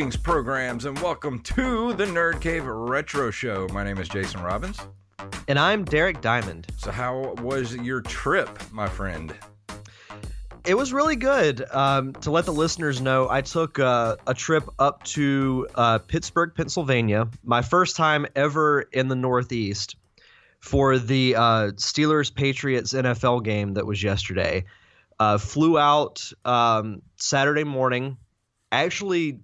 Greetings, programs, and welcome to the Nerd Cave Retro Show. My name is Jason Robbins. And I'm Derek Diamond. So, how was your trip, my friend? It was really good. Um, to let the listeners know, I took uh, a trip up to uh, Pittsburgh, Pennsylvania, my first time ever in the Northeast for the uh, Steelers Patriots NFL game that was yesterday. Uh, flew out um, Saturday morning. Actually,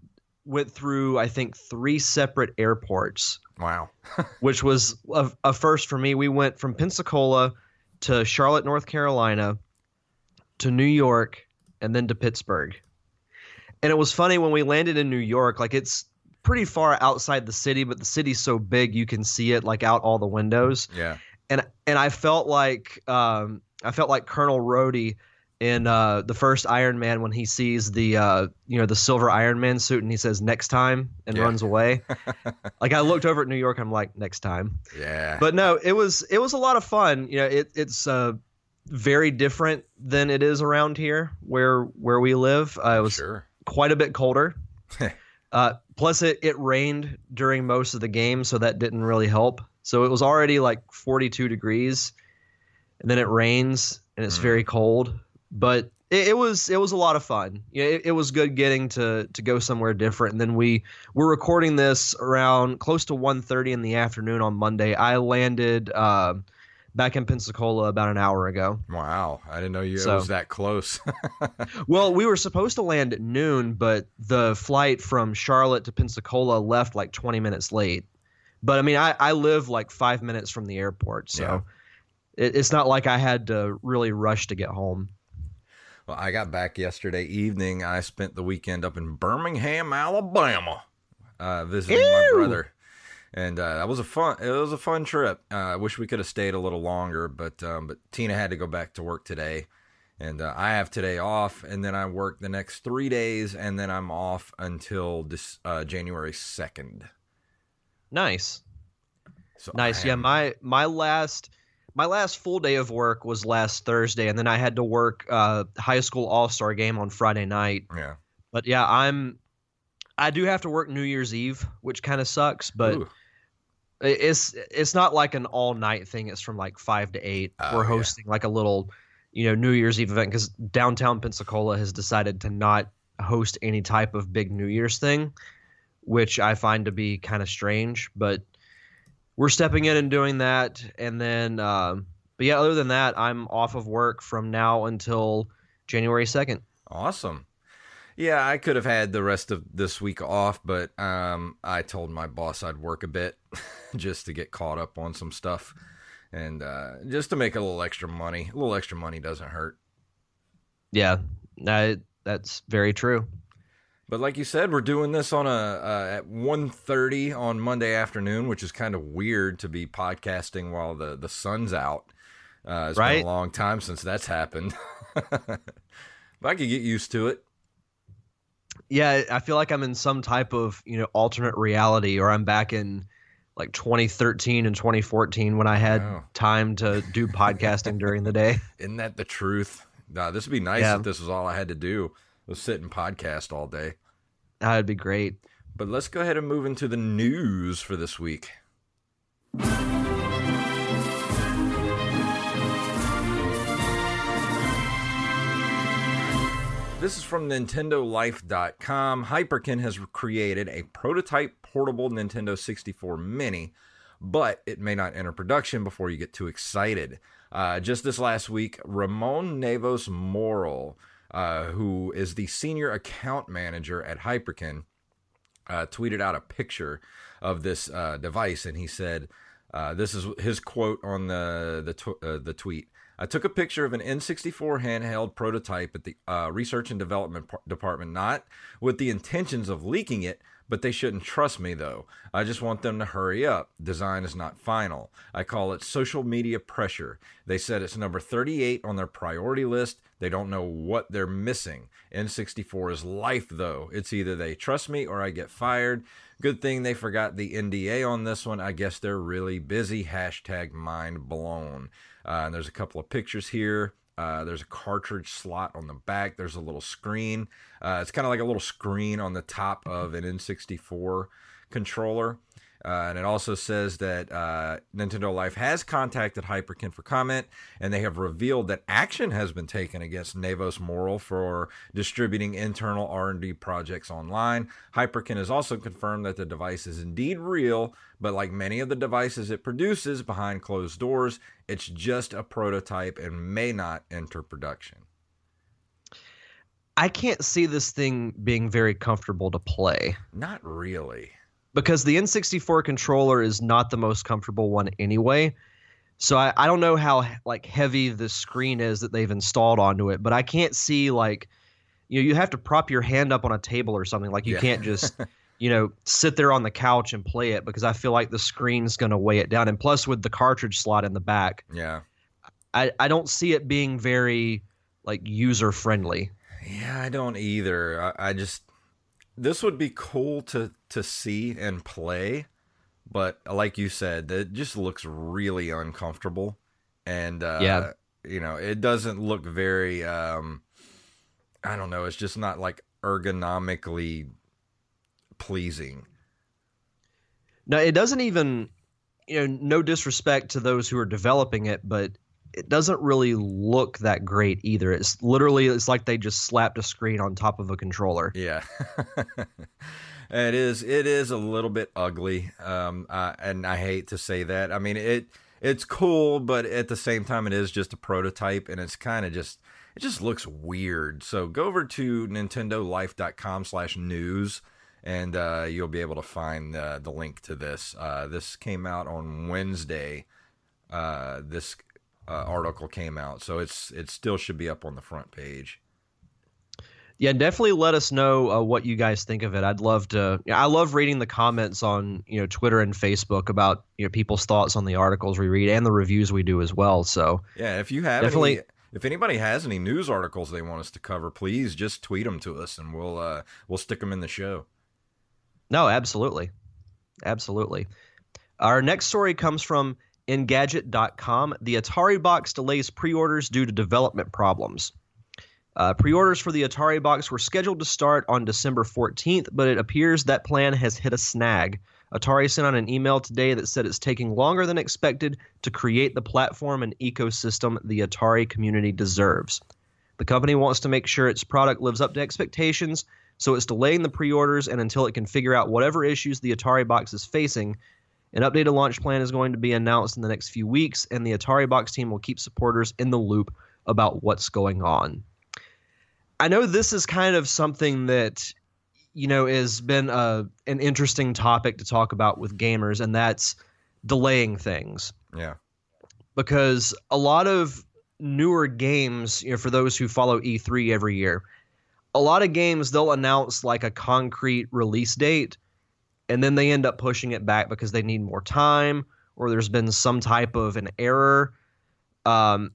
went through I think three separate airports. Wow. which was a, a, first for me. We went from Pensacola to Charlotte, North Carolina, to New York, and then to Pittsburgh. And it was funny when we landed in New York, like it's pretty far outside the city, but the city's so big you can see it like out all the windows. Yeah. And and I felt like um, I felt like Colonel Rhodey in uh, the first Iron Man when he sees the uh, you know the silver Iron Man suit and he says next time and Yeah. runs away. like I looked over at New York, I'm like next time. Yeah. But no, it was it was a lot of fun. You know, it, it's uh, very different than it is around here where where we live. Uh, it was sure. quite a bit colder. uh, plus, it it rained during most of the game, so that didn't really help. So it was already like 42 degrees, and then it rains and it's very cold. But it, it was it was a lot of fun. You know, it, it was good getting to to go somewhere different. And then we we're recording this around close to 1.30 in the afternoon on Monday. I landed uh, back in Pensacola about an hour ago. Wow. I didn't know you So- it was that close. Well, we were supposed to land at noon, but the flight from Charlotte to Pensacola left like 20 minutes late. But I mean, I, I live like five minutes from the airport, so it, it's not like I had to really rush to get home. Well, I got back yesterday evening. I spent the weekend up in Birmingham, Alabama, uh, visiting my brother, and uh, that was a fun. It was a fun trip. Uh, I wish we could have stayed a little longer, but um, but Tina had to go back to work today, and uh, I have today off, and then I work the next three days, and then I'm off until this uh, January second. Nice, So nice. Yeah, my my last my last full day of work was last Thursday, and then I had to work uh, high school all star game on Friday night. yeah. But yeah, I'm I do have to work New Year's Eve, which kind of sucks, but. Ooh. It's it's not like an all night thing. It's from like five to eight. Oh, We're yeah. hosting like a little, you know, New Year's Eve event because downtown Pensacola has decided to not host any type of big New Year's thing, which I find to be kind of strange. But we're stepping in and doing that, and then, um, but yeah, other than that, I'm off of work from now until January second. Awesome. Yeah, I could have had the rest of this week off, but um, I told my boss I'd work a bit just to get caught up on some stuff and uh, just to make a little extra money. A little extra money doesn't hurt. Yeah, that, that's very true. But like you said, we're doing this on a uh, at 1.30 on Monday afternoon, which is kind of weird to be podcasting while the the sun's out. Uh, it's Right. been a long time since that's happened. but I could get used to it. Yeah, I feel like I'm in some type of you know alternate reality, or I'm back in like 2013 and 2014 when I had Wow. time to do podcasting during the day. Isn't that the truth? Nah, this would be nice Yeah. if this was all I had to do was sit and podcast all day. That'd be great. But let's go ahead and move into the news for this week. This is from NintendoLife.com. Hyperkin has created a prototype portable Nintendo 64 Mini, but it may not enter production before you get too excited. Uh, just this last week, Ramon Navos Moral, uh, who is the senior account manager at Hyperkin, uh, tweeted out a picture of this uh, device, and he said, uh, "This is his quote on the the tw- uh, the tweet." I took a picture of an N64 handheld prototype at the research and development par- department, not with the intentions of leaking it, but they shouldn't trust me though. I just want them to hurry up. Design is not final. I call it social media pressure. They said it's number 38 on their priority list. They don't know what they're missing. N64 is life though. It's either they trust me or I get fired. Good thing they forgot the NDA on this one. I guess they're really busy. Hashtag mind blown. Uh, and there's a couple of pictures here. Uh, there's a cartridge slot on the back. There's a little screen. Uh, it's kind of like a little screen on the top of an N64 controller. Uh, and it also says that uh, Nintendo Life has contacted Hyperkin for comment, and they have revealed that action has been taken against Navos Moral for distributing internal R&D projects online. Hyperkin has also confirmed that the device is indeed real, but like many of the devices it produces behind closed doors, it's just a prototype and may not enter production. I can't see this thing being very comfortable to play Not really. Because the N64 controller is not the most comfortable one anyway. So I, I don't know how like heavy the screen is that they've installed onto it, but I can't see like you know you have to prop your hand up on a table or something. Like you Yeah. can't just you know sit there on the couch and play it because I feel like the screen's going to weigh it down. And plus with the cartridge slot in the back, Yeah. I, I don't see it being very like user friendly. Yeah, I don't either. I, I just this would be cool to to see and play, but like you said, it just looks really uncomfortable, and uh, Yeah. you know, it doesn't look very. Um, I don't know. It's just not like ergonomically pleasing. No, it doesn't even, you know, no disrespect to those who are developing it, but it doesn't really look that great either. It's literally it's like they just slapped a screen on top of a controller. Yeah, it is. It is a little bit ugly, um, uh, and I hate to say that. I mean, it it's cool, but at the same time, it is just a prototype, and it's kind of just it just looks weird. So go over to NintendoLife.com/news, and uh, you'll be able to find uh, the link to this. Uh, this came out on Wednesday. Uh, this uh, article came out, so it's it still should be up on the front page. Yeah, definitely let us know uh, what you guys think of it. I'd love to. I love reading the comments on you know Twitter and Facebook about you know people's thoughts on the articles we read and the reviews we do as well. So Yeah, if you have Definitely- any, if anybody has any news articles they want us to cover, please just tweet them to us, and we'll uh, we'll stick them in the show. No, absolutely. Absolutely. Our next story comes from Engadget.com. The Ataribox delays pre orders due to development problems. Uh, pre orders for the Ataribox were scheduled to start on December 14th, but it appears that plan has hit a snag. Atari sent out an email today that said it's taking longer than expected to create the platform and ecosystem the Atari community deserves. The company wants to make sure its product lives up to expectations, so it's delaying the pre orders and until it can figure out whatever issues the Ataribox is facing. An updated launch plan is going to be announced in the next few weeks, and the Ataribox team will keep supporters in the loop about what's going on. I know this is kind of something that you know has been a, an interesting topic to talk about with gamers, and that's delaying things Yeah, because a lot of newer games, you know, for those who follow E3 every year, a lot of games they'll announce like a concrete release date and then they end up pushing it back because they need more time or there's been some type of an error. Um,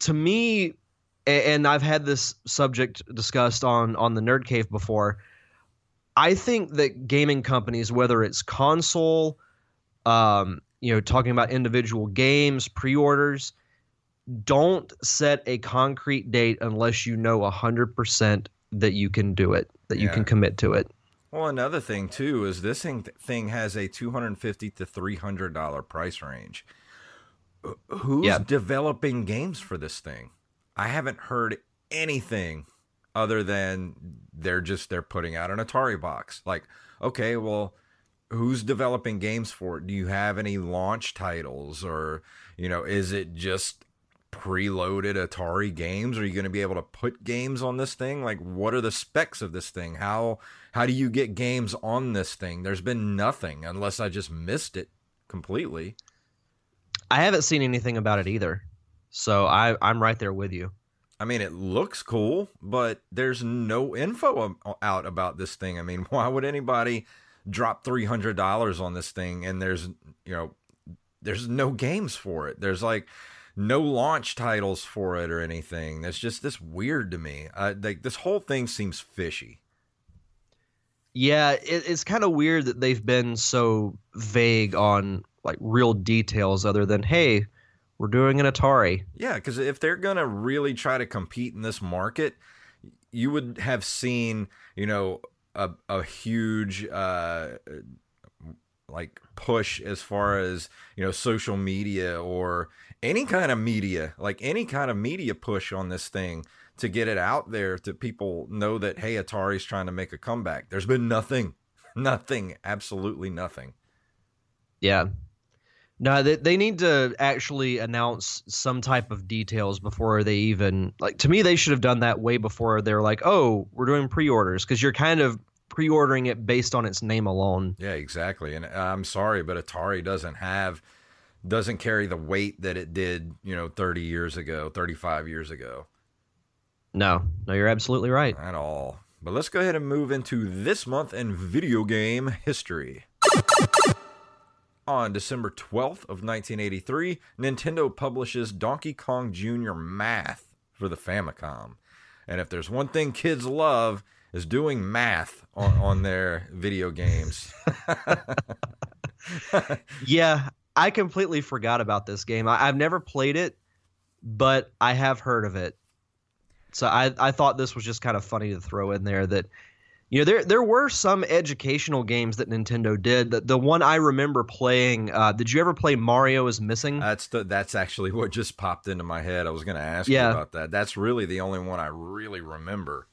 to me, and I've had this subject discussed on on the Nerd Cave before. I think that gaming companies, whether it's console, um, you know, talking about individual games, pre-orders, don't set a concrete date unless you know 100% that you can do it, that you can commit to it. Well, another thing too is this thing thing has a two hundred fifty to three hundred dollar price range. Who's Yeah. developing games for this thing? I haven't heard anything other than they're just they're putting out an Ataribox. Like, okay, well, who's developing games for it? Do you have any launch titles or, you know, is it just preloaded Atari games? Are you going to be able to put games on this thing? Like what are the specs of this thing? How how do you get games on this thing? There's been nothing unless I just missed it completely. I haven't seen anything about it either. So I, I'm right there with you. I mean, it looks cool, but there's no info out about this thing. I mean, why would anybody drop three hundred dollars on this thing and there's you know there's no games for it. There's like no launch titles for it or anything. That's just this weird to me. Uh, like this whole thing seems fishy. Yeah, it, it's kind of weird that they've been so vague on like real details other than, hey, we're doing an Atari. Yeah, because if they're gonna really try to compete in this market, you would have seen, you know, a a huge uh, like push as far as you know social media or any kind of media, like any kind of media push on this thing to get it out there to people know that hey, Atari's trying to make a comeback. There's been nothing, nothing, absolutely nothing. Yeah. No, they, they need to actually announce some type of details before they even like to me they should have done that way before they're like, "Oh, we're doing pre-orders" because you're kind of pre-ordering it based on its name alone. Yeah, exactly. And uh, I'm sorry, but Atari doesn't have doesn't carry the weight that it did, you know, 30 years ago, 35 years ago No. No, you're absolutely right. at all. But let's go ahead and move into this month in video game history. On December 12th of 1983, Nintendo publishes Donkey Kong Jr. Math for the Famicom. And if there's one thing kids love is doing math on, on their video games. Yeah, I completely forgot about this game. I, I've never played it, but I have heard of it. So I, I thought this was just kind of funny to throw in there that you know there there were some educational games that Nintendo did. The, the one I remember playing, uh, did you ever play Mario is Missing? That's the that's actually what just popped into my head. I was going to ask Yeah. you about that. That's really the only one I really remember.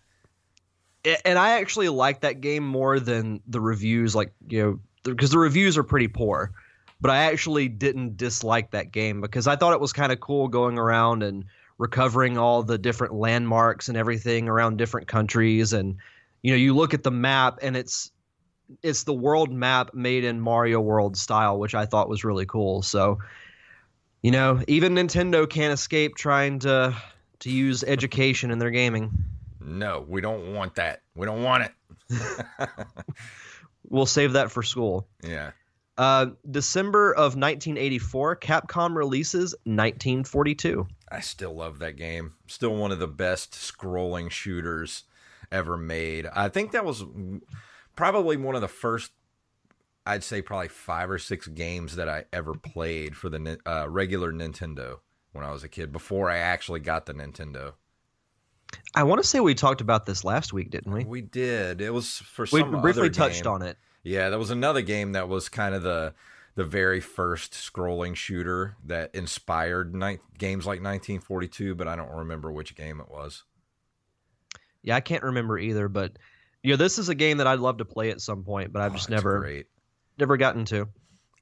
And I actually like that game more than the reviews, like you know, because the reviews are pretty poor. But I actually didn't dislike that game because I thought it was kind of cool going around and recovering all the different landmarks and everything around different countries. And you know, you look at the map and it's it's the world map made in Mario World style, which I thought was really cool. So, you know, even Nintendo can't escape trying to to use education in their gaming. No, we don't want that. We don't want it. We'll save that for school. Yeah. Uh, December of 1984, Capcom releases 1942. I still love that game. Still one of the best scrolling shooters ever made. I think that was probably one of the first I'd say probably 5 or 6 games that I ever played for the uh, regular Nintendo when I was a kid before I actually got the Nintendo. I want to say we talked about this last week, didn't we? We did. It was for some We some briefly touched on it. Yeah, there was another game that was kind of the the very first scrolling shooter that inspired ni- games like 1942, but I don't remember which game it was. Yeah, I can't remember either, but you know, this is a game that I'd love to play at some point, but I've Oh, just never great. never gotten to.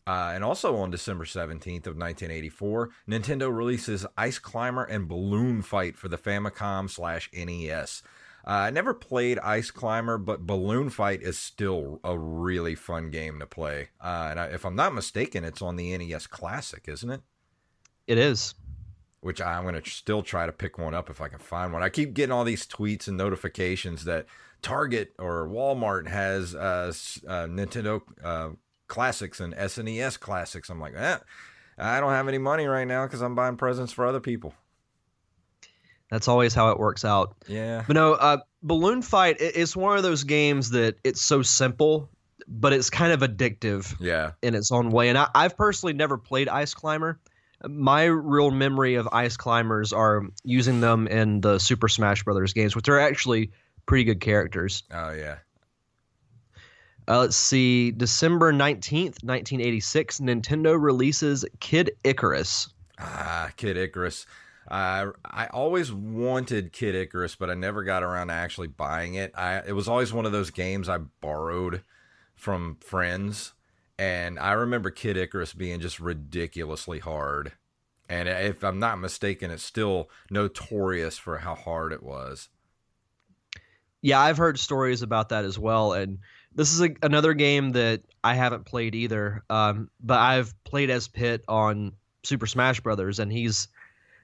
Uh, and also on December 17th of 1984, Nintendo releases Ice Climber and Balloon Fight for the Famicom slash NES. Uh, I never played Ice Climber, but Balloon Fight is still a really fun game to play. Uh, and I, if I'm not mistaken, it's on the NES Classic, isn't it? It is. which I'm going to still try to pick one up if I can find one. I keep getting all these tweets and notifications that Target or Walmart has uh, uh, Nintendo uh, classics and SNES classics. I'm like, eh, I don't have any money right now because I'm buying presents for other people. That's always how it works out. Yeah. But no, uh, Balloon Fight is one of those games that it's so simple, but it's kind of addictive. Yeah. In its own way, and I, I've personally never played Ice Climber. My real memory of Ice Climbers are using them in the Super Smash Brothers games, which are actually pretty good characters. Oh yeah. Uh, let's see. December 19th, 1986, Nintendo releases Kid Icarus. Ah, Kid Icarus. Uh, I always wanted Kid Icarus, but I never got around to actually buying it. I it was always one of those games I borrowed from friends, and I remember Kid Icarus being just ridiculously hard. And if I'm not mistaken, it's still notorious for how hard it was. Yeah, I've heard stories about that as well, and this is a, another game that I haven't played either. Um, but I've played as Pit on Super Smash Brothers, and he's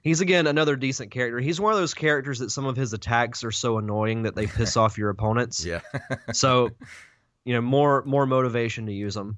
he's again another decent character. He's one of those characters that some of his attacks are so annoying that they piss off your opponents. Yeah. so, you know, more more motivation to use them.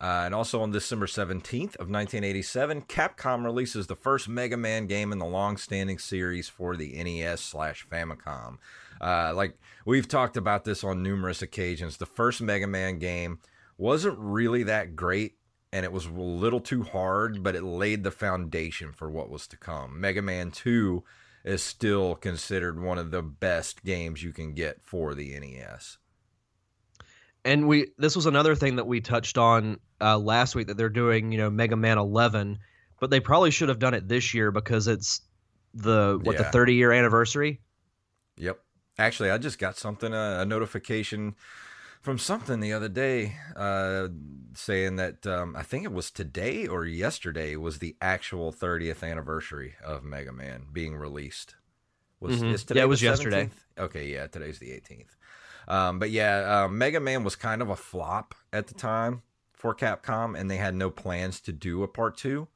Uh, and also on December 17th of 1987, Capcom releases the first Mega Man game in the long-standing series for the NES slash Famicom. Uh, like we've talked about this on numerous occasions, the first Mega Man game wasn't really that great, and it was a little too hard, but it laid the foundation for what was to come. Mega Man 2 is still considered one of the best games you can get for the NES. And we this was another thing that we touched on uh, last week that they're doing, you know, Mega Man 11, but they probably should have done it this year because it's the what the 30 year anniversary. Yep. Actually, I just got something, uh, a notification from something the other day uh, saying that um, I think it was today or yesterday was the actual 30th anniversary of Mega Man being released. Was Mhm. is today Yeah, it was yesterday. 17th? Okay, yeah, today's the 18th. Um, but yeah, uh, Mega Man was kind of a flop at the time for Capcom, and they had no plans to do a part two.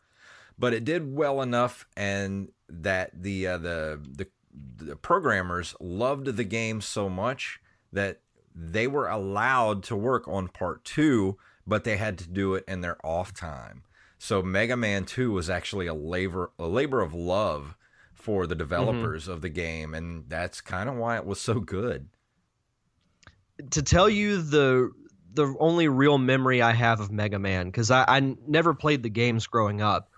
But it did well enough, and that the uh, the the the programmers loved the game so much that they were allowed to work on part two, but they had to do it in their off time. So Mega Man 2 was actually a labor a labor of love for the mm-hmm. developers of the game, and that's kind of why it was so good. to tell you the the only real memory I have of Mega Man because I, I never played the games growing up,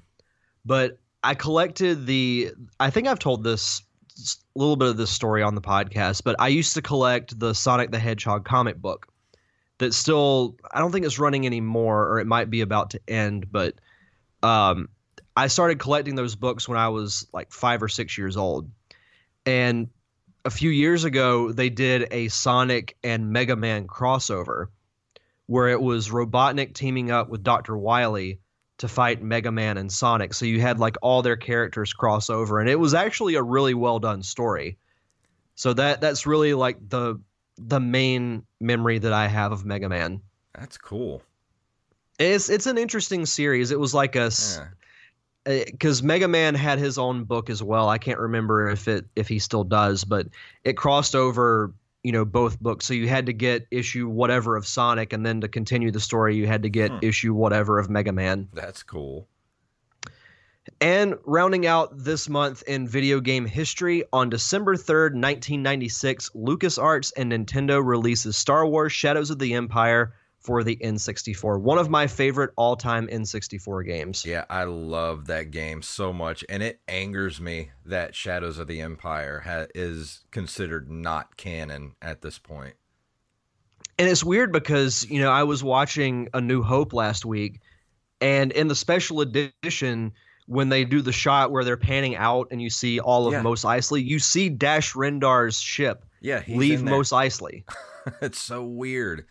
but I collected the. I think I've told this a little bit of this story on the podcast, but I used to collect the Sonic the Hedgehog comic book. That still, I don't think it's running anymore, or it might be about to end. But um, I started collecting those books when I was like five or six years old, and a few years ago they did a Sonic and Mega Man crossover where it was Robotnik teaming up with Dr. Wily to fight Mega Man and Sonic. So you had like all their characters cross over and it was actually a really well done story. So that that's really like the the main memory that I have of Mega Man. That's cool. It's it's an interesting series. It was like a Yeah. Uh, because Mega Man had his own book as well. I can't remember if it if he still does, but it crossed over, you know, both books. So you had to get issue whatever of Sonic, and then to continue the story, you had to get Hmm. issue whatever of Mega Man. That's cool. And rounding out this month in video game history, on December 3rd, 1996, LucasArts and Nintendo releases Star Wars Shadows of the Empire for the N64. One of my favorite all-time N64 games. Yeah, I love that game so much, and it angers me that Shadows of the Empire ha- is considered not canon at this point. And it's weird because, you know, I was watching A New Hope last week, and in the special edition, when they do the shot where they're panning out and you see all of Yeah. Mos Eisley, you see Dash Rendar's ship Yeah, leave. Mos Eisley. it's so weird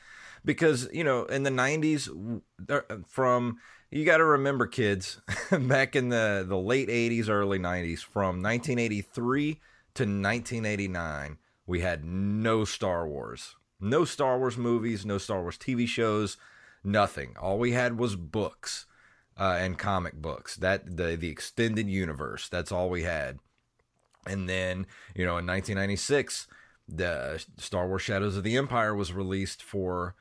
because you know in the 90s from you got to remember kids back in the the late 80s early 90s from 1983 to 1989 we had no Star Wars no Star Wars movies no Star Wars TV shows nothing all we had was books uh, and comic books. That the the extended universe. That's all we had. And then you know in 1996, the Star Wars Shadows of the Empire was released for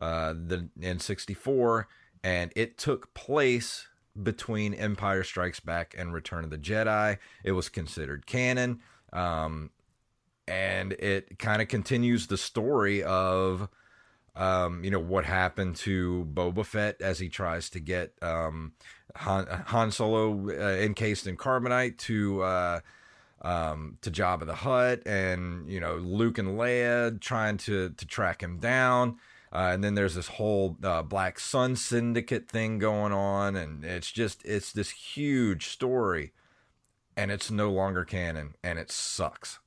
uh, the N64, and it took place between Empire Strikes Back and Return of the Jedi. It was considered canon. Um, and it kind of continues the story of um, you know what happened to Boba Fett as he tries to get um, Han, Han, Solo uh, encased in carbonite to uh, um, to Jabba the Hutt, and you know Luke and Leia trying to to track him down. Uh, and then there's this whole uh, Black Sun Syndicate thing going on, and it's just it's this huge story, and it's no longer canon, and it sucks.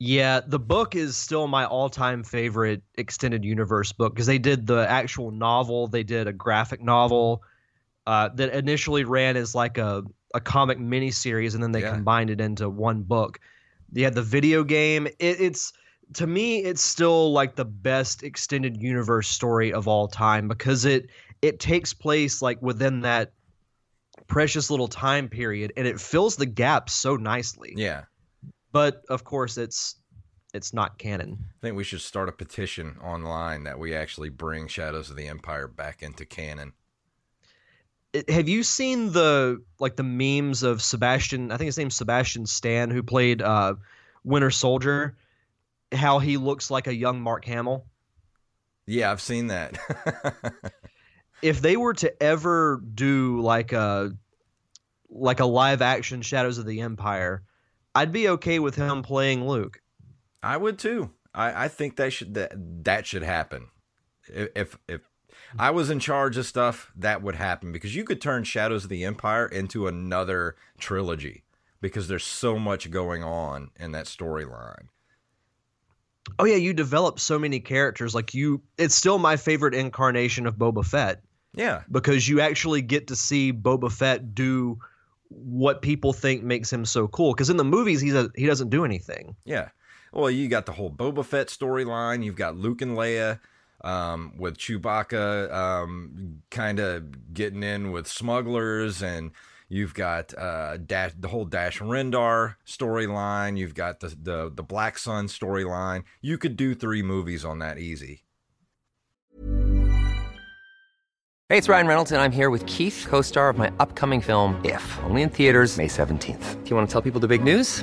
Yeah, the book is still my all-time favorite extended universe book because they did the actual novel, they did a graphic novel uh, that initially ran as like a a comic miniseries, and then they yeah. combined it into one book. They had the video game. It, it's to me, it's still like the best extended universe story of all time because it it takes place like within that precious little time period, and it fills the gaps so nicely. Yeah but of course it's it's not canon. I think we should start a petition online that we actually bring Shadows of the Empire back into canon. It, have you seen the like the memes of Sebastian? I think his name's Sebastian Stan, who played uh, Winter Soldier. How he looks like a young Mark Hamill. Yeah, I've seen that. if they were to ever do like a like a live action Shadows of the Empire, I'd be okay with him playing Luke. I would too. I, I think that should that that should happen. If, if if I was in charge of stuff, that would happen because you could turn Shadows of the Empire into another trilogy because there's so much going on in that storyline. Oh yeah, you develop so many characters. Like you, it's still my favorite incarnation of Boba Fett. Yeah, because you actually get to see Boba Fett do what people think makes him so cool. Because in the movies, he's a, he doesn't do anything. Yeah. Well, you got the whole Boba Fett storyline. You've got Luke and Leia um, with Chewbacca um, kind of getting in with smugglers, and you've got uh, Dash, the whole Dash Rendar storyline. You've got the, the the Black Sun storyline. You could do three movies on that easy. Hey, it's Ryan Reynolds, and I'm here with Keith, co-star of my upcoming film. If only in theaters May 17th. Do you want to tell people the big news?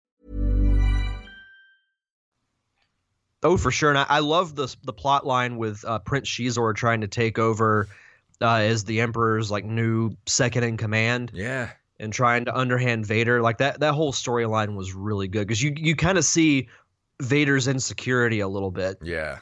Oh, for sure. And I, I love the, the plot line with uh, Prince Xizor trying to take over uh, as the Emperor's like new second in command. Yeah. And trying to underhand Vader. Like that that whole storyline was really good because you you kind of see Vader's insecurity a little bit. Yeah.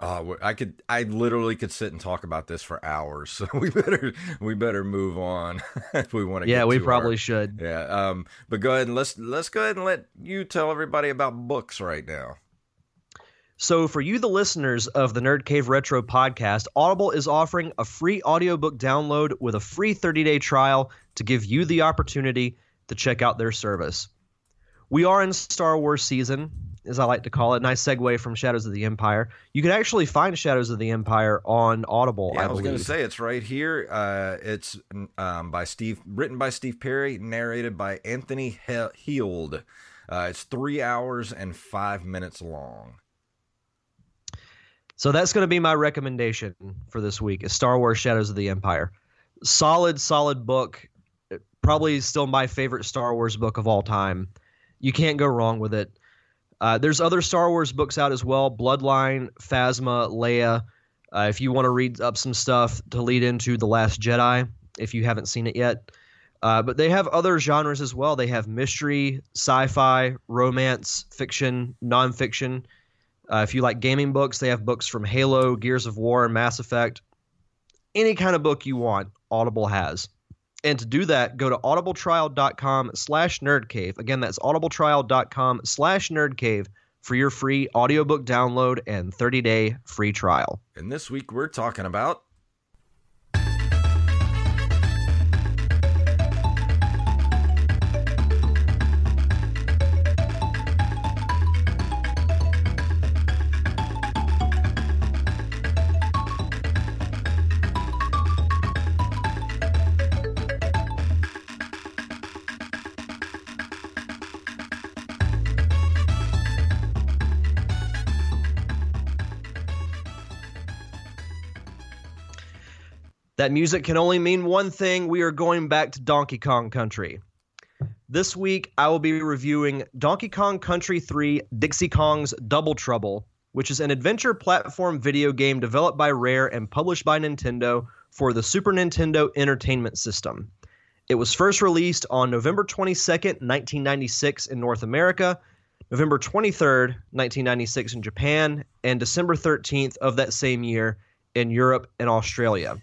Uh, I could, I literally could sit and talk about this for hours. So we better, we better move on if we want to. Yeah, we probably our, should. Yeah. Um. But go ahead and let's let's go ahead and let you tell everybody about books right now. So, for you, the listeners of the Nerd Cave Retro podcast, Audible is offering a free audiobook download with a free 30 day trial to give you the opportunity to check out their service. We are in Star Wars season, as I like to call it. Nice segue from Shadows of the Empire. You can actually find Shadows of the Empire on Audible. Yeah, I, I was going to say it's right here. Uh, it's um, by Steve, written by Steve Perry, narrated by Anthony Heald. Uh, it's three hours and five minutes long. So that's going to be my recommendation for this week: is Star Wars: Shadows of the Empire. Solid, solid book. Probably still my favorite Star Wars book of all time. You can't go wrong with it. Uh, there's other Star Wars books out as well Bloodline, Phasma, Leia. Uh, if you want to read up some stuff to lead into The Last Jedi, if you haven't seen it yet. Uh, but they have other genres as well. They have mystery, sci fi, romance, fiction, nonfiction. Uh, if you like gaming books, they have books from Halo, Gears of War, Mass Effect. Any kind of book you want, Audible has. And to do that, go to audibletrial.com slash nerdcave. Again, that's audibletrial.com slash nerdcave for your free audiobook download and 30-day free trial. And this week we're talking about That music can only mean one thing. We are going back to Donkey Kong Country. This week, I will be reviewing Donkey Kong Country 3 Dixie Kong's Double Trouble, which is an adventure platform video game developed by Rare and published by Nintendo for the Super Nintendo Entertainment System. It was first released on November 22nd, 1996 in North America, November 23rd, 1996 in Japan, and December 13th of that same year in Europe and Australia.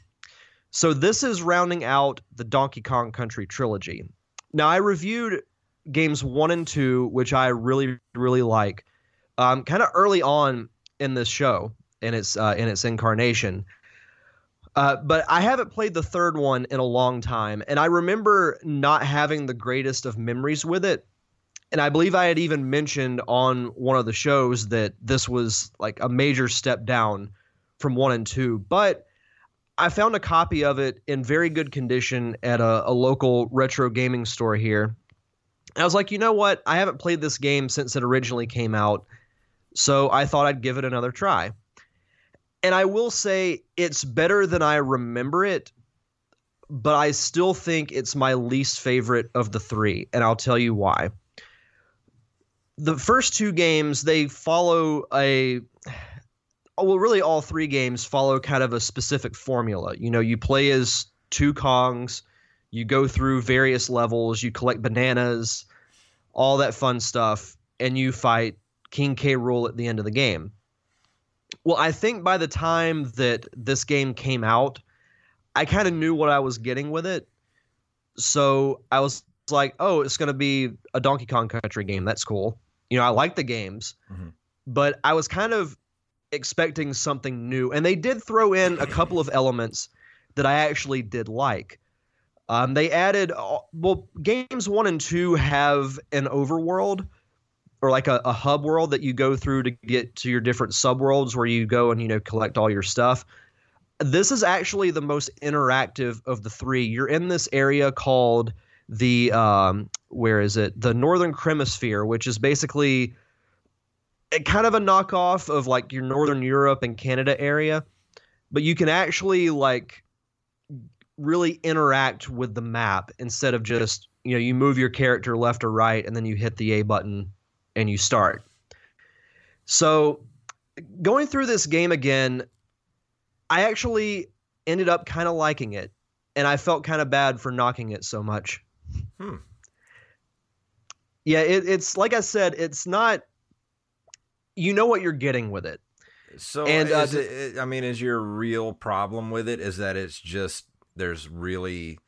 So this is rounding out the Donkey Kong Country trilogy. Now I reviewed games one and two, which I really really like, um, kind of early on in this show in its uh, in its incarnation. Uh, but I haven't played the third one in a long time, and I remember not having the greatest of memories with it. And I believe I had even mentioned on one of the shows that this was like a major step down from one and two. But I found a copy of it in very good condition at a, a local retro gaming store here. I was like, you know what? I haven't played this game since it originally came out, so I thought I'd give it another try. And I will say it's better than I remember it, but I still think it's my least favorite of the three, and I'll tell you why. The first two games, they follow a well, really all three games follow kind of a specific formula. You know, you play as two Kongs, you go through various levels, you collect bananas, all that fun stuff, and you fight King K. Rool at the end of the game. Well, I think by the time that this game came out, I kind of knew what I was getting with it. So I was like, oh, it's going to be a Donkey Kong Country game. That's cool. You know, I like the games, mm-hmm. but I was kind of expecting something new. And they did throw in a couple of elements that I actually did like. Um, they added, uh, well, games one and two have an overworld or like a, a hub world that you go through to get to your different subworlds where you go and, you know, collect all your stuff. This is actually the most interactive of the three. You're in this area called the, um, where is it? The Northern Kremisphere, which is basically kind of a knockoff of like your northern Europe and Canada area, but you can actually like really interact with the map instead of just you know you move your character left or right and then you hit the A button and you start. So going through this game again, I actually ended up kind of liking it, and I felt kind of bad for knocking it so much. Hmm. Yeah, it, it's like I said, it's not you know what you're getting with it. So, and uh, it, I mean, is your real problem with it is that it's just there's really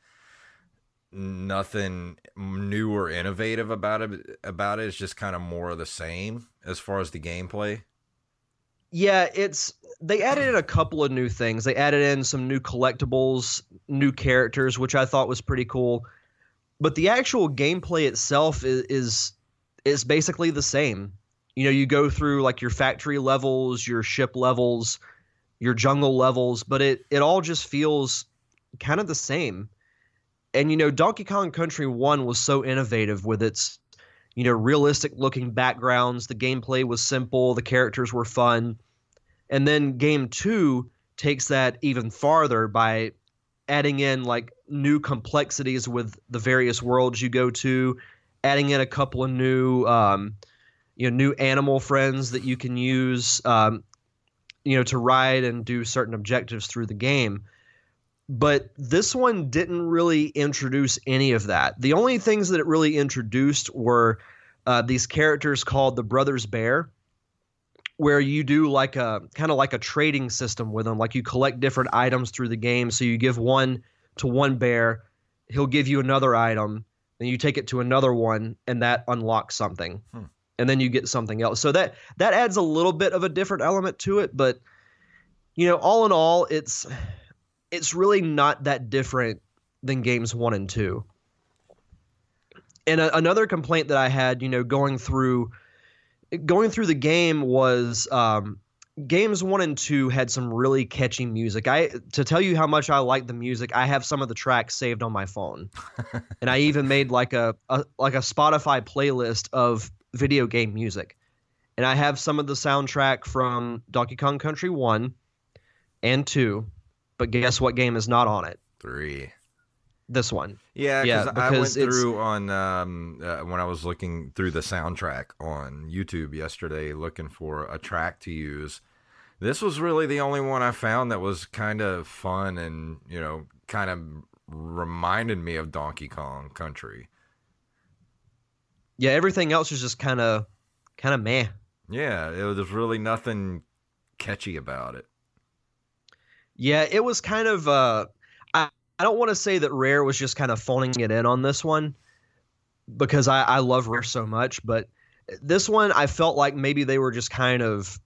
nothing new or innovative about it. About it, it's just kind of more of the same as far as the gameplay. Yeah, it's they added in a couple of new things. They added in some new collectibles, new characters, which I thought was pretty cool. But the actual gameplay itself is is, is basically the same you know you go through like your factory levels your ship levels your jungle levels but it it all just feels kind of the same. And you know donkey kong country 1 was so innovative with its you know realistic looking backgrounds. The gameplay was simple the characters were fun. And then game 2 takes that even farther by adding in like new complexities with the various worlds you go to adding in a couple of new, um, you know, new animal friends that you can use, um, you know, to ride and do certain objectives through the game. But this one didn't really introduce any of that. The only things that it really introduced were uh, these characters called the Brothers Bear, where you do like a kind of like a trading system with them. Like you collect different items through the game. So you give one to one bear, he'll give you another item, then you take it to another one, and that unlocks something. Hmm. And then you get something else. So that that adds a little bit of a different element to it, but you know, all in all, it's it's really not that different than games one and two. And a, another complaint that I had, you know, going through going through the game was um, games one and two had some really catchy music. I to tell you how much I like the music, I have some of the tracks saved on my phone, and I even made like a, a like a Spotify playlist of video game music, and I have some of the soundtrack from Donkey Kong Country one and two, but guess what game is not on it? Three. This one. Yeah, yeah I went through on um, uh, when I was looking through the soundtrack on YouTube yesterday, looking for a track to use. This was really the only one I found that was kind of fun and you know kind of reminded me of Donkey Kong Country. Yeah, everything else was just kind of kind of meh. Yeah, it was really nothing catchy about it. Yeah, it was kind of. Uh, I I don't want to say that Rare was just kind of phoning it in on this one, because I I love Rare so much, but this one I felt like maybe they were just kind of.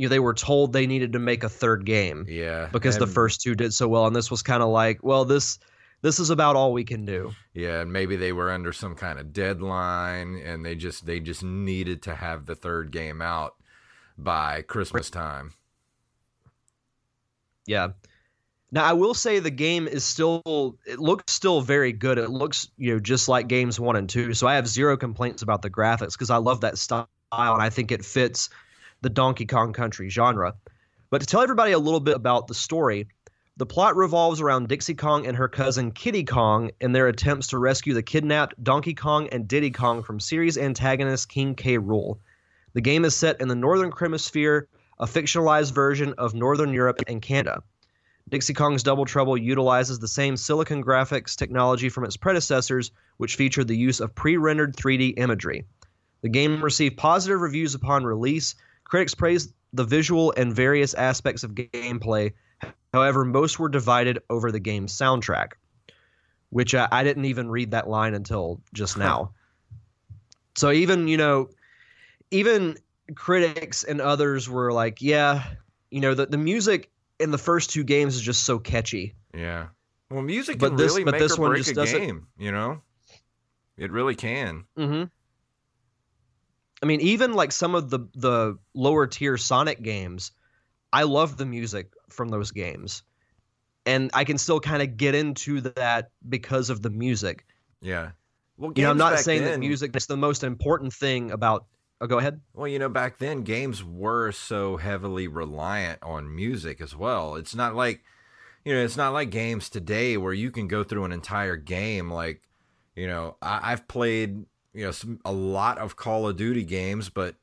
You know, they were told they needed to make a third game. Yeah. Because and, the first two did so well, and this was kind of like, well, this this is about all we can do. Yeah, and maybe they were under some kind of deadline and they just they just needed to have the third game out by Christmas time. Yeah. Now I will say the game is still it looks still very good. It looks, you know, just like games 1 and 2. So I have zero complaints about the graphics cuz I love that style and I think it fits the Donkey Kong Country genre. But to tell everybody a little bit about the story, the plot revolves around Dixie Kong and her cousin Kiddy Kong in their attempts to rescue the kidnapped Donkey Kong and Diddy Kong from series antagonist King K. Rool. The game is set in the Northern Kremisphere a fictionalized version of Northern Europe and Canada. Dixie Kong's Double Trouble utilizes the same silicon graphics technology from its predecessors, which featured the use of pre rendered 3D imagery. The game received positive reviews upon release. Critics praised the visual and various aspects of gameplay. However, most were divided over the game's soundtrack, which uh, I didn't even read that line until just now. So even, you know, even critics and others were like, yeah, you know, the, the music in the first two games is just so catchy. Yeah. Well, music but can this, really but make this or break a game, you know? It really can. Mm-hmm. I mean, even like some of the the lower tier Sonic games, I love the music from those games. And I can still kind of get into that because of the music. Yeah. Well, you know, I'm not saying then, that music is the most important thing about Oh, go ahead. Well, you know, back then games were so heavily reliant on music as well. It's not like, you know, it's not like games today where you can go through an entire game. Like, you know, I, have played, you know, some, a lot of Call of Duty games, but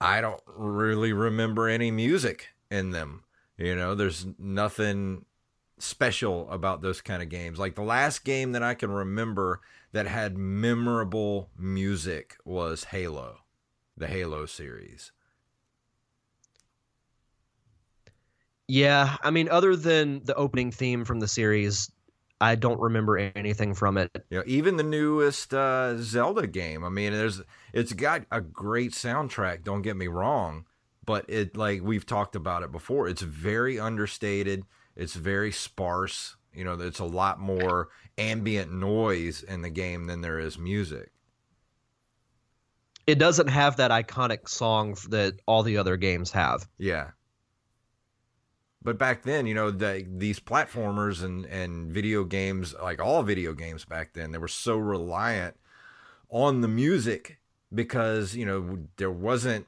I don't really remember any music in them. You know, there's nothing special about those kind of games. Like the last game that I can remember that had memorable music was Halo the Halo series. Yeah, I mean, other than the opening theme from the series, I don't remember anything from it. Yeah, even the newest uh, Zelda game. I mean, there's it's got a great soundtrack. Don't get me wrong, but it like we've talked about it before. It's very understated. It's very sparse. You know, it's a lot more ambient noise in the game than there is music it doesn't have that iconic song that all the other games have. Yeah. But back then, you know, the, these platformers and, and video games, like all video games back then, they were so reliant on the music because, you know, there wasn't,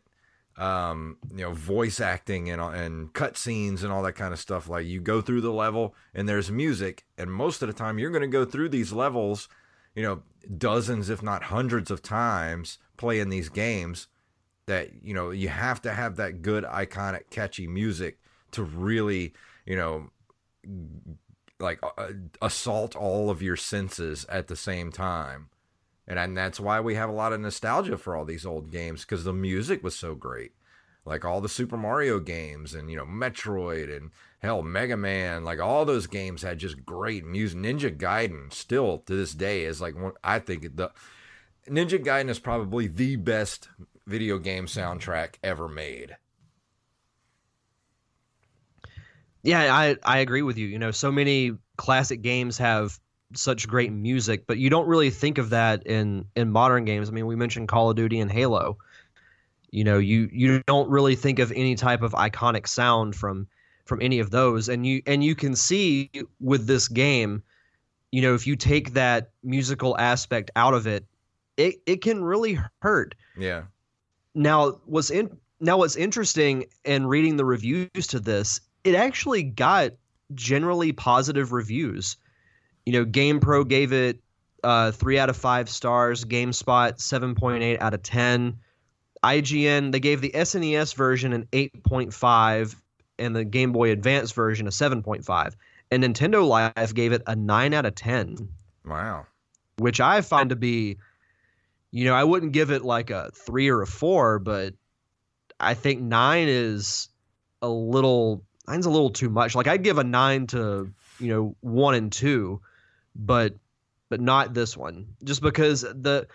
um, you know, voice acting and, and cutscenes and all that kind of stuff. Like you go through the level and there's music, and most of the time you're going to go through these levels – you know, dozens, if not hundreds of times playing these games that, you know, you have to have that good, iconic, catchy music to really, you know, like uh, assault all of your senses at the same time. And, and that's why we have a lot of nostalgia for all these old games because the music was so great. Like all the Super Mario games and, you know, Metroid and hell, Mega Man, like all those games had just great music. Ninja Gaiden still to this day is like, I think the Ninja Gaiden is probably the best video game soundtrack ever made. Yeah, I I agree with you. You know, so many classic games have such great music, but you don't really think of that in in modern games. I mean, we mentioned Call of Duty and Halo. You know, you you don't really think of any type of iconic sound from from any of those, and you and you can see with this game, you know, if you take that musical aspect out of it, it it can really hurt. Yeah. Now, what's in now what's interesting in reading the reviews to this it actually got generally positive reviews. You know, GamePro gave it uh, three out of five stars. GameSpot seven point eight out of ten. IGN they gave the SNES version an eight point five and the Game Boy Advance version a seven point five. And Nintendo Life gave it a nine out of ten. Wow. Which I find to be, you know, I wouldn't give it like a three or a four, but I think nine is a little nine's a little too much. Like I'd give a nine to you know one and two, but but not this one, just because the.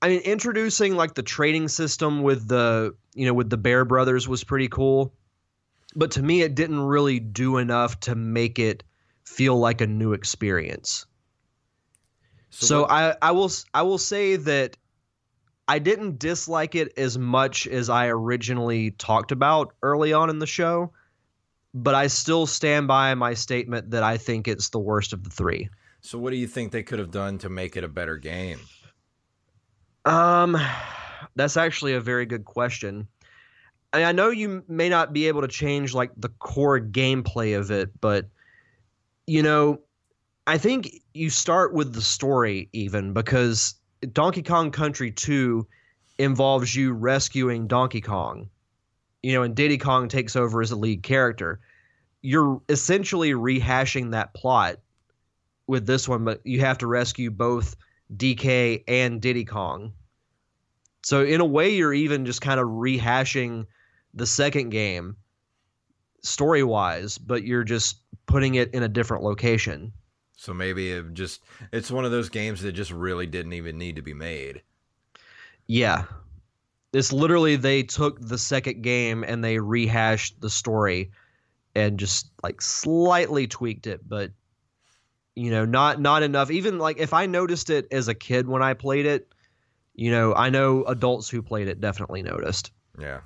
I mean, introducing like the trading system with the you know with the Bear Brothers was pretty cool, but to me it didn't really do enough to make it feel like a new experience. So, so I I will I will say that I didn't dislike it as much as I originally talked about early on in the show but I still stand by my statement that I think it's the worst of the three. So, what do you think they could have done to make it a better game? Um, that's actually a very good question. I, I know you may not be able to change like the core gameplay of it, but you know, I think you start with the story even because Donkey Kong Country 2 involves you rescuing Donkey Kong you know, and Diddy Kong takes over as a lead character. You're essentially rehashing that plot with this one, but you have to rescue both DK and Diddy Kong. So in a way, you're even just kind of rehashing the second game story wise, but you're just putting it in a different location. So maybe it just it's one of those games that just really didn't even need to be made. Yeah, it's literally they took the second game and they rehashed the story and just like slightly tweaked it, but you know, not not enough. Even like if I noticed it as a kid when I played it, you know, I know adults who played it definitely noticed. Yeah.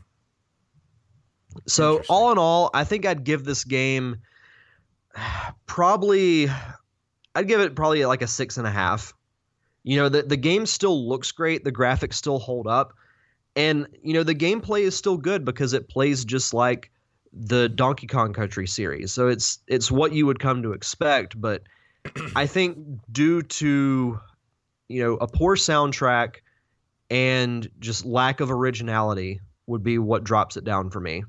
So all in all, I think I'd give this game probably I'd give it probably like a six and a half. You know, the the game still looks great, the graphics still hold up, and you know the gameplay is still good because it plays just like the Donkey Kong Country series. So it's it's what you would come to expect, but I think due to you know a poor soundtrack and just lack of originality would be what drops it down for me.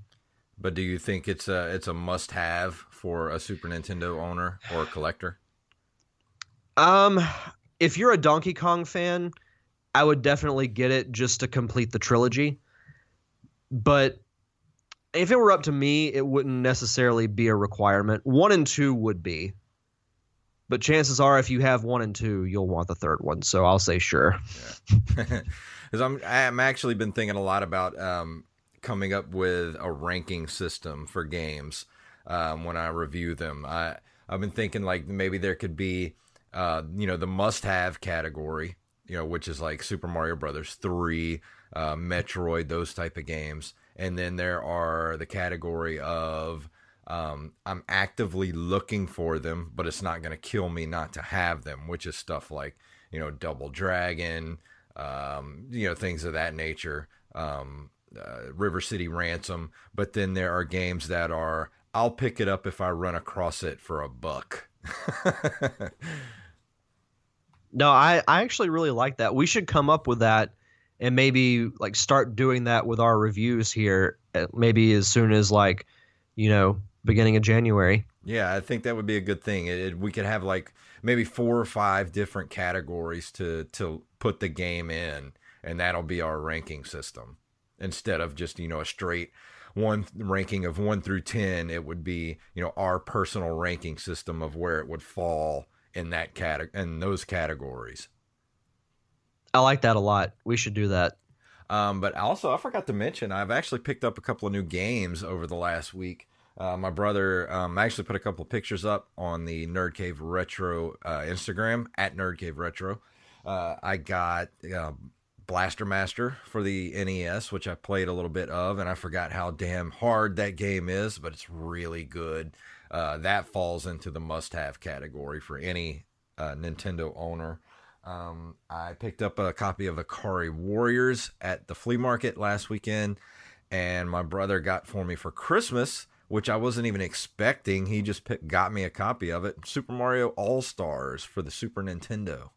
But do you think it's a it's a must have for a Super Nintendo owner or a collector? Um if you're a Donkey Kong fan, I would definitely get it just to complete the trilogy. But if it were up to me, it wouldn't necessarily be a requirement. One and two would be. But chances are, if you have one and two, you'll want the third one. So I'll say sure. Because yeah. I'm, I'm actually been thinking a lot about um, coming up with a ranking system for games um, when I review them. I I've been thinking like maybe there could be, uh, you know, the must-have category, you know, which is like Super Mario Brothers 3, uh, Metroid, those type of games. And then there are the category of um, I'm actively looking for them, but it's not going to kill me not to have them, which is stuff like, you know, Double Dragon, um, you know, things of that nature, um, uh, River City Ransom. But then there are games that are, I'll pick it up if I run across it for a buck. No, I, I actually really like that. We should come up with that and maybe like start doing that with our reviews here, uh, maybe as soon as like, you know, beginning of January. Yeah, I think that would be a good thing. It, it, we could have like maybe four or five different categories to to put the game in, and that'll be our ranking system instead of just you know a straight one ranking of one through ten. It would be you know our personal ranking system of where it would fall in that category in those categories. I like that a lot. We should do that. Um, but also, I forgot to mention, I've actually picked up a couple of new games over the last week. Uh, my brother um, actually put a couple pictures up on the Nerd Cave Retro uh, Instagram at Nerd Cave Retro. Uh, I got uh, Blaster Master for the NES, which I played a little bit of, and I forgot how damn hard that game is, but it's really good. Uh, that falls into the must-have category for any uh, Nintendo owner. Um, I picked up a copy of Ikari Warriors at the flea market last weekend, and my brother got for me for Christmas which I wasn't even expecting. He just picked, got me a copy of it. Super Mario All Stars for the Super Nintendo.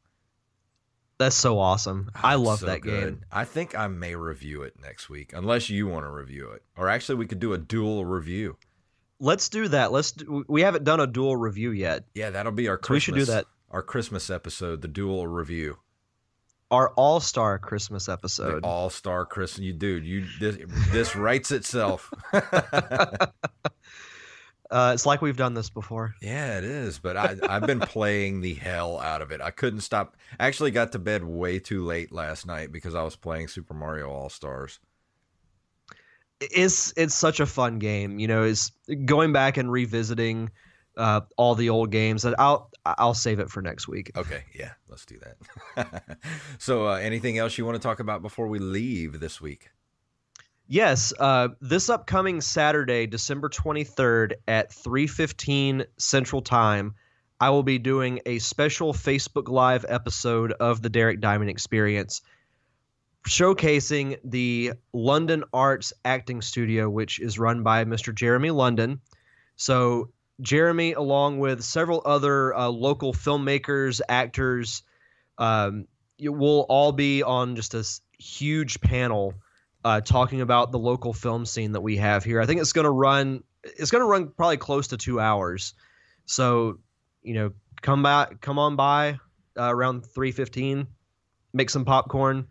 That's so awesome. Ah, I Oh, love so that good. game. I think I may review it next week, unless you want to review it. Or actually, we could do a dual review. Let's do that. Let's. Do, we haven't done a dual review yet. Yeah, that'll be our So we should do that. Our Christmas episode, the dual review. Our All Star Christmas episode. All Star Christmas. You dude, you this, this writes itself. Uh, it's like we've done this before. Yeah, it is. But I, I've been playing the hell out of it. I couldn't stop. I actually got to bed way too late last night because I was playing Super Mario All Stars. It's it's such a fun game. You know, is going back and revisiting uh, all the old games. That I'll I'll save it for next week. Okay, yeah, let's do that. so, uh, anything else you want to talk about before we leave this week? Yes, uh, this upcoming Saturday, December 23rd at 3:15 Central Time, I will be doing a special Facebook Live episode of the Derek Diamond Experience, showcasing the London Arts Acting Studio, which is run by Mr. Jeremy London. So Jeremy, along with several other uh, local filmmakers, actors, um, will all be on just a s- huge panel uh, talking about the local film scene that we have here. I think it's going to run. It's going to run probably close to two hours. So, you know, come back, come on by uh, around three fifteen. Make some popcorn.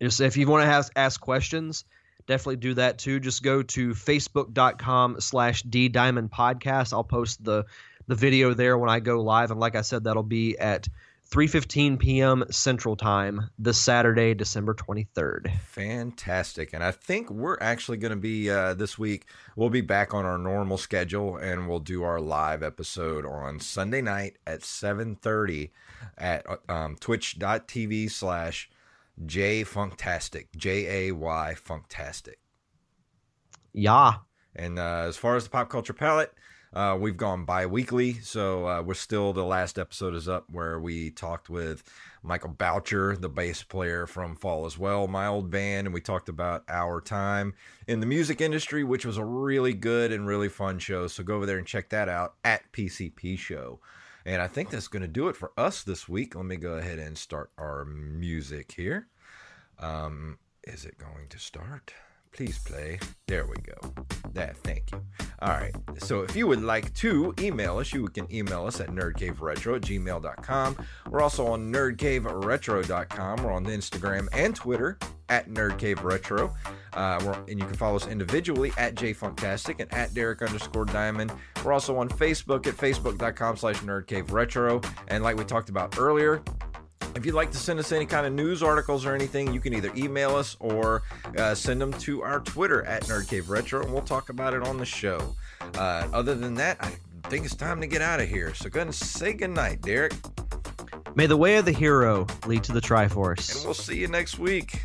Just if you want to ask questions, definitely do that too. Just go to facebook.com slash D Diamond Podcast. I'll post the the video there when I go live. And like I said, that'll be at 3:15 p.m. Central Time this Saturday, December 23rd. Fantastic. And I think we're actually going to be uh, this week, we'll be back on our normal schedule and we'll do our live episode on Sunday night at 7.30 at um, twitch.tv slash jfunktastic, J-A-Y Funktastic. Yeah. And uh, as far as the pop culture palette, uh, we've gone bi-weekly, so uh, we're still the last episode is up where we talked with Michael Boucher, the bass player from Fall as Well, my old band, and we talked about our time in the music industry, which was a really good and really fun show. So go over there and check that out at PCP Show. And I think that's going to do it for us this week. Let me go ahead and start our music here. Um, is it going to start? Please play. There we go. That, thank you. All right. So if you would like to email us, you can email us at nerdcaveretro at gmail.com. We're also on nerdcaveretro.com. We're on Instagram and Twitter at nerdcaveretro. Uh, and you can follow us individually at jfunktastic and at Derek underscore diamond. We're also on Facebook at facebook.com slash nerdcaveretro. And like we talked about earlier, if you'd like to send us any kind of news articles or anything, you can either email us or uh, send them to our Twitter at Nerd Cave Retro, and we'll talk about it on the show. Uh, other than that, I think it's time to get out of here. So go ahead and say goodnight, Derek, May the way of the hero lead to the Triforce. and we'll see you next week.